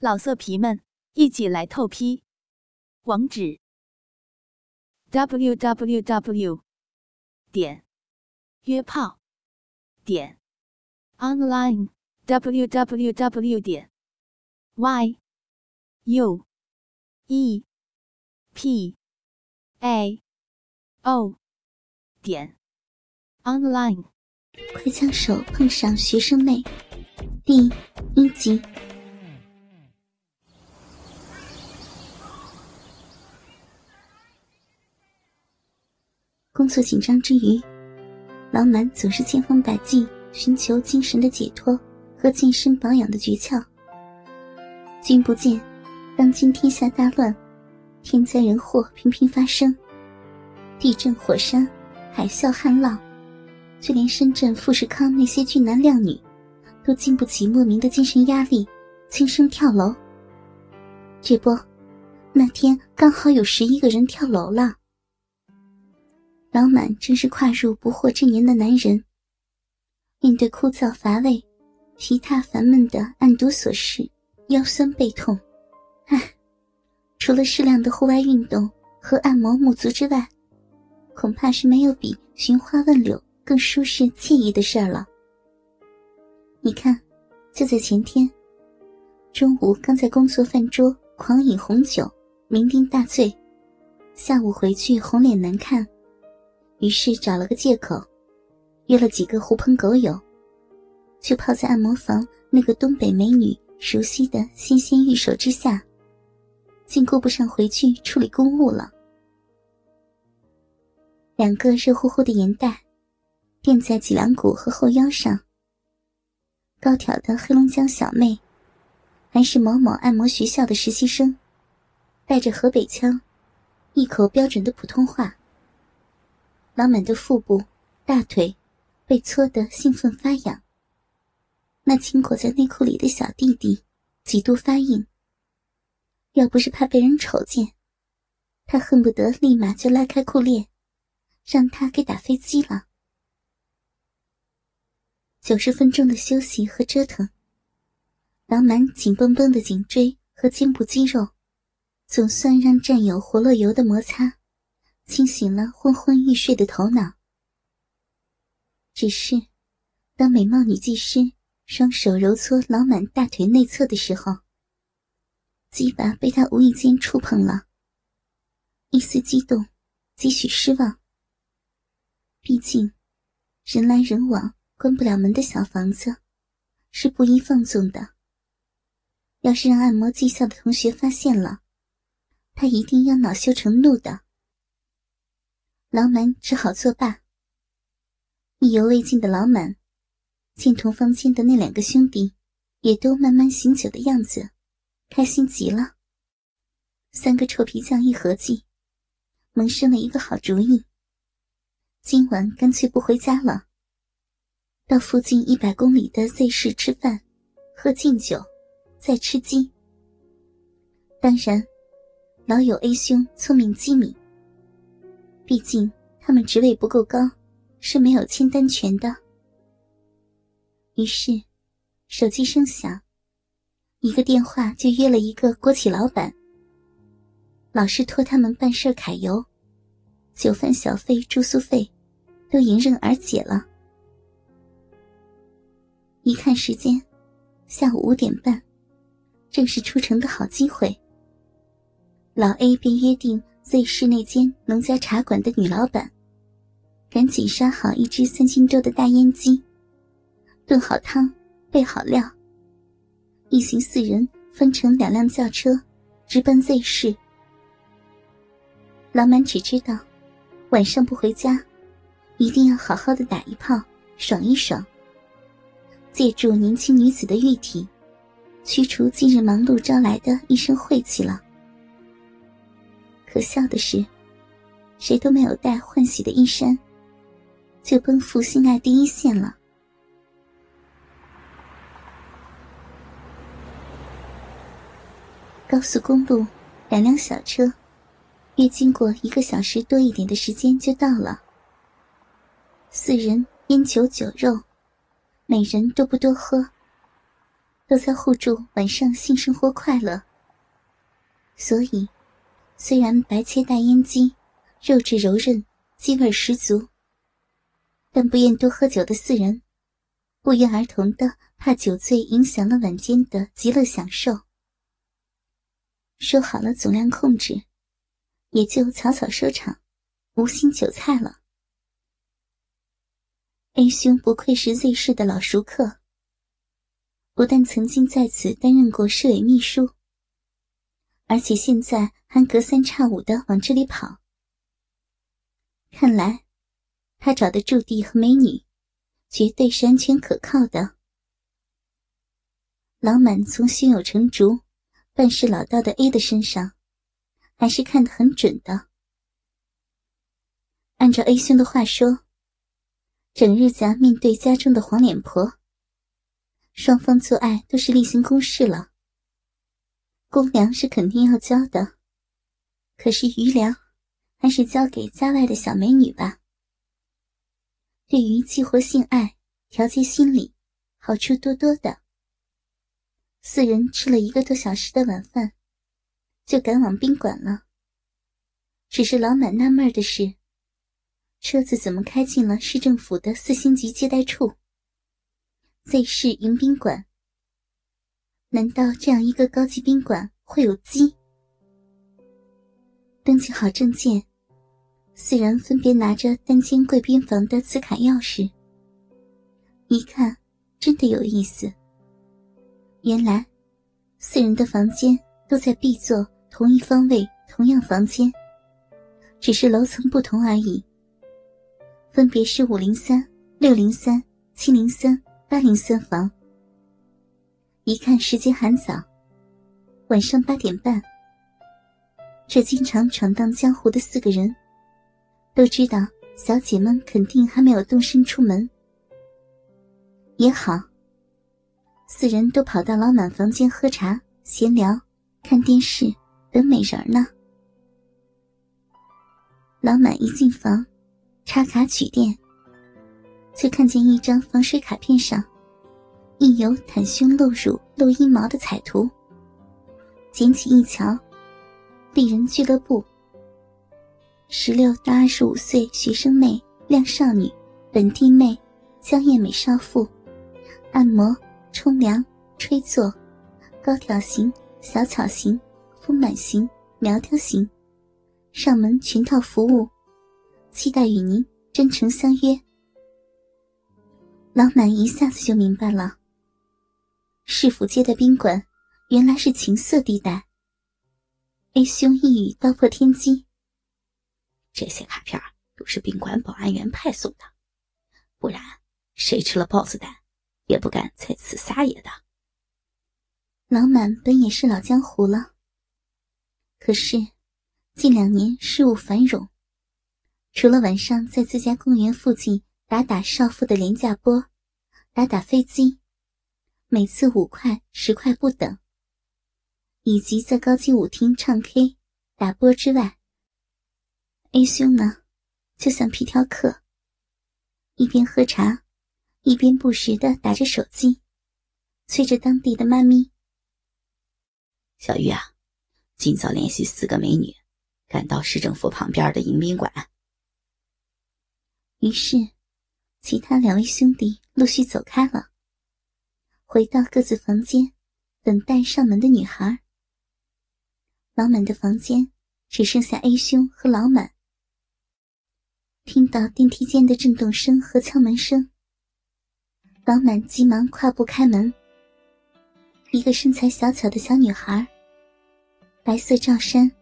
老色皮们，一起来透批！网址：w w w 点约炮点 online w w w 点 y u e p a o 点 online。快枪手碰上学生妹，第一集。工作紧张之余，老满总是千方百计寻求精神的解脱和健身保养的诀窍。君不见，当今天下大乱，天灾人祸频频发生，地震、火山、海啸、旱涝，就连深圳富士康那些俊男靓女，都经不起莫名的精神压力，轻生跳楼。这不，那天刚好有十一个人跳楼了。老满正是跨入不惑之年的男人，面对枯燥乏味、疲沓烦闷的案牍琐事，腰酸背痛。唉，除了适量的户外运动和按摩沐足之外，恐怕是没有比寻花问柳更舒适惬意的事儿了。你看，就在前天，中午刚在工作饭桌狂饮红酒，酩酊大醉，下午回去红脸难看。于是找了个借口，约了几个狐朋狗友，就泡在按摩房那个东北美女熟悉的新鲜玉手之下，竟顾不上回去处理公务了。两个热乎乎的盐袋垫在脊梁骨和后腰上，高挑的黑龙江小妹，还是某某按摩学校的实习生，带着河北腔，一口标准的普通话。老满的腹部、大腿被搓得兴奋发痒。那紧裹在内裤里的小弟弟几度发硬。要不是怕被人瞅见，他恨不得立马就拉开裤链，让他给打飞机了。九十分钟的休息和折腾，老满紧绷绷的颈椎和肩部肌肉，总算让战友活络油的摩擦。清醒了昏昏欲睡的头脑。只是，当美貌女技师双手揉搓老满大腿内侧的时候，鸡巴被他无意间触碰了。一丝激动，几许失望。毕竟，人来人往、关不了门的小房子，是不宜放纵的。要是让按摩技校的同学发现了，他一定要恼羞成怒的。老满只好作罢。意犹未尽的老满，见同房间的那两个兄弟也都慢慢醒酒的样子，开心极了。三个臭皮匠一合计，萌生了一个好主意：今晚干脆不回家了，到附近一百公里的 Z 市吃饭，喝敬酒，再吃鸡。当然，老友 A 兄聪明机敏。毕竟他们职位不够高，是没有签单权的。于是，手机声响，一个电话就约了一个国企老板，老是托他们办事揩油，酒饭小费、住宿费都迎刃而解了。一看时间，下午五点半，正是出城的好机会。老 A 便约定。Z 市那间农家茶馆的女老板，赶紧杀好一只三斤多的大烟鸡，炖好汤，备好料。一行四人分成两辆轿车，直奔 Z 市。老满只知道，晚上不回家，一定要好好的打一炮，爽一爽。借助年轻女子的玉体，驱除近日忙碌招来的一身晦气了。可笑的是，谁都没有带换洗的衣衫，就奔赴性爱第一线了。高速公路，两辆小车，约经过一个小时多一点的时间就到了。四人烟酒酒肉，每人都不多喝，都在互助晚上性生活快乐，所以虽然白切大烟鸡，肉质柔韧，鸡味十足，但不愿多喝酒的四人，不约而同的怕酒醉影响了晚间的极乐享受。说好了总量控制，也就草草收场，无心酒菜了。A 兄不愧是 Z 市的老熟客。不但曾经在此担任过市委秘书，而且现在还隔三差五的往这里跑。看来，他找的驻地和美女，绝对是安全可靠的。老满从胸有成竹、办事老道的 A 的身上，还是看得很准的。按照 A 兄的话说，整日家面对家中的黄脸婆。双方做爱都是例行公事了，公粮是肯定要交的，可是余粮还是交给家外的小美女吧。对于激活性爱、调节心理，好处多多的。四人吃了一个多小时的晚饭，就赶往宾馆了。只是老满纳闷的是，车子怎么开进了市政府的四星级接待处？Z 市迎宾馆，难道这样一个高级宾馆会有鸡？登记好证件，四人分别拿着单间贵宾房的磁卡钥匙。一看，真的有意思。原来，四人的房间都在 B 座同一方位，同样房间，只是楼层不同而已。分别是五零三、六零三、七零三。八零三房，一看时间还早，晚上八点半。这经常闯荡江湖的四个人，都知道小姐们肯定还没有动身出门。也好，四人都跑到老满房间喝茶、闲聊、看电视，等美人呢。老满一进房，插卡取电。却看见一张防水卡片上印有袒胸露乳露阴毛的彩图。捡起一瞧，丽人俱乐部，十六到二十五岁学生妹、靓少女、本地妹、娇艳美少妇，按摩、冲凉、吹坐，高挑型、小巧型、丰满型、苗条型，上门全套服务，期待与您真诚相约。老满一下子就明白了，市府街的宾馆原来是情色地带。A 兄一语道破天机：这些卡片都是宾馆保安员派送的，不然谁吃了豹子胆，也不敢在此撒野的。老满本也是老江湖了，可是近两年事务繁荣，除了晚上在自家公园附近。打打少妇的廉价波，打打飞机，每次五块十块不等。以及在高级舞厅唱 K、打波之外，A 兄呢，就像皮条客，一边喝茶，一边不时的打着手机，催着当地的妈咪：“小玉啊，尽早联系四个美女，赶到市政府旁边的迎宾馆。”于是。其他两位兄弟陆续走开了，回到各自房间，等待上门的女孩。老满的房间只剩下 A 兄和老满。听到电梯间的震动声和敲门声，老满急忙跨步开门。一个身材小巧的小女孩，白色罩衫，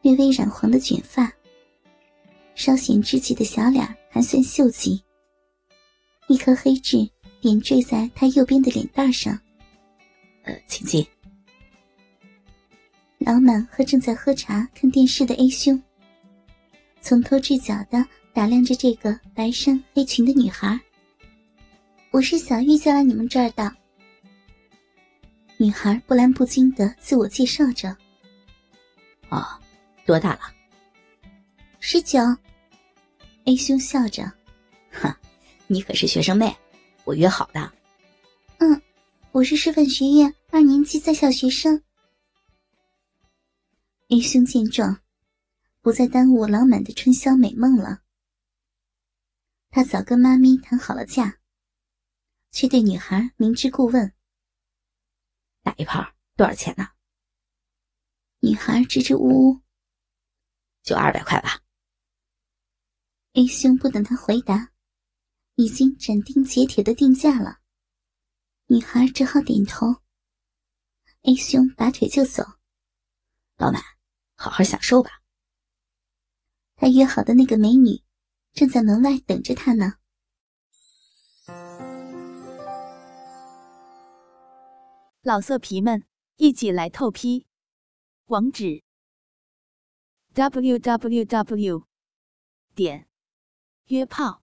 略微染黄的卷发，稍显稚气的小脸还算秀气。一颗黑痣点缀在他右边的脸蛋上。呃，请进。老满和正在喝茶看电视的 A 兄，从头至脚的打量着这个白衫黑裙的女孩。我是小玉叫来你们这儿的。女孩不澜不惊的自我介绍着。哦，多大了？十九。A 兄笑着，哼。你可是学生妹，我约好的。嗯，我是师范学院二年级在校学生。A 兄见状，不再耽误老满的春宵美梦了。他早跟妈咪谈好了价，却对女孩明知故问：“打一炮多少钱呢？”女孩支支吾吾：“就二百块吧。”A 兄不等他回答，已经斩钉截铁的定价了。女孩只好点头。A 兄拔腿就走：“老板，好好享受吧。”他约好的那个美女。正在门外等着他呢。老色皮们，一起来透批！网址：w w w 点约炮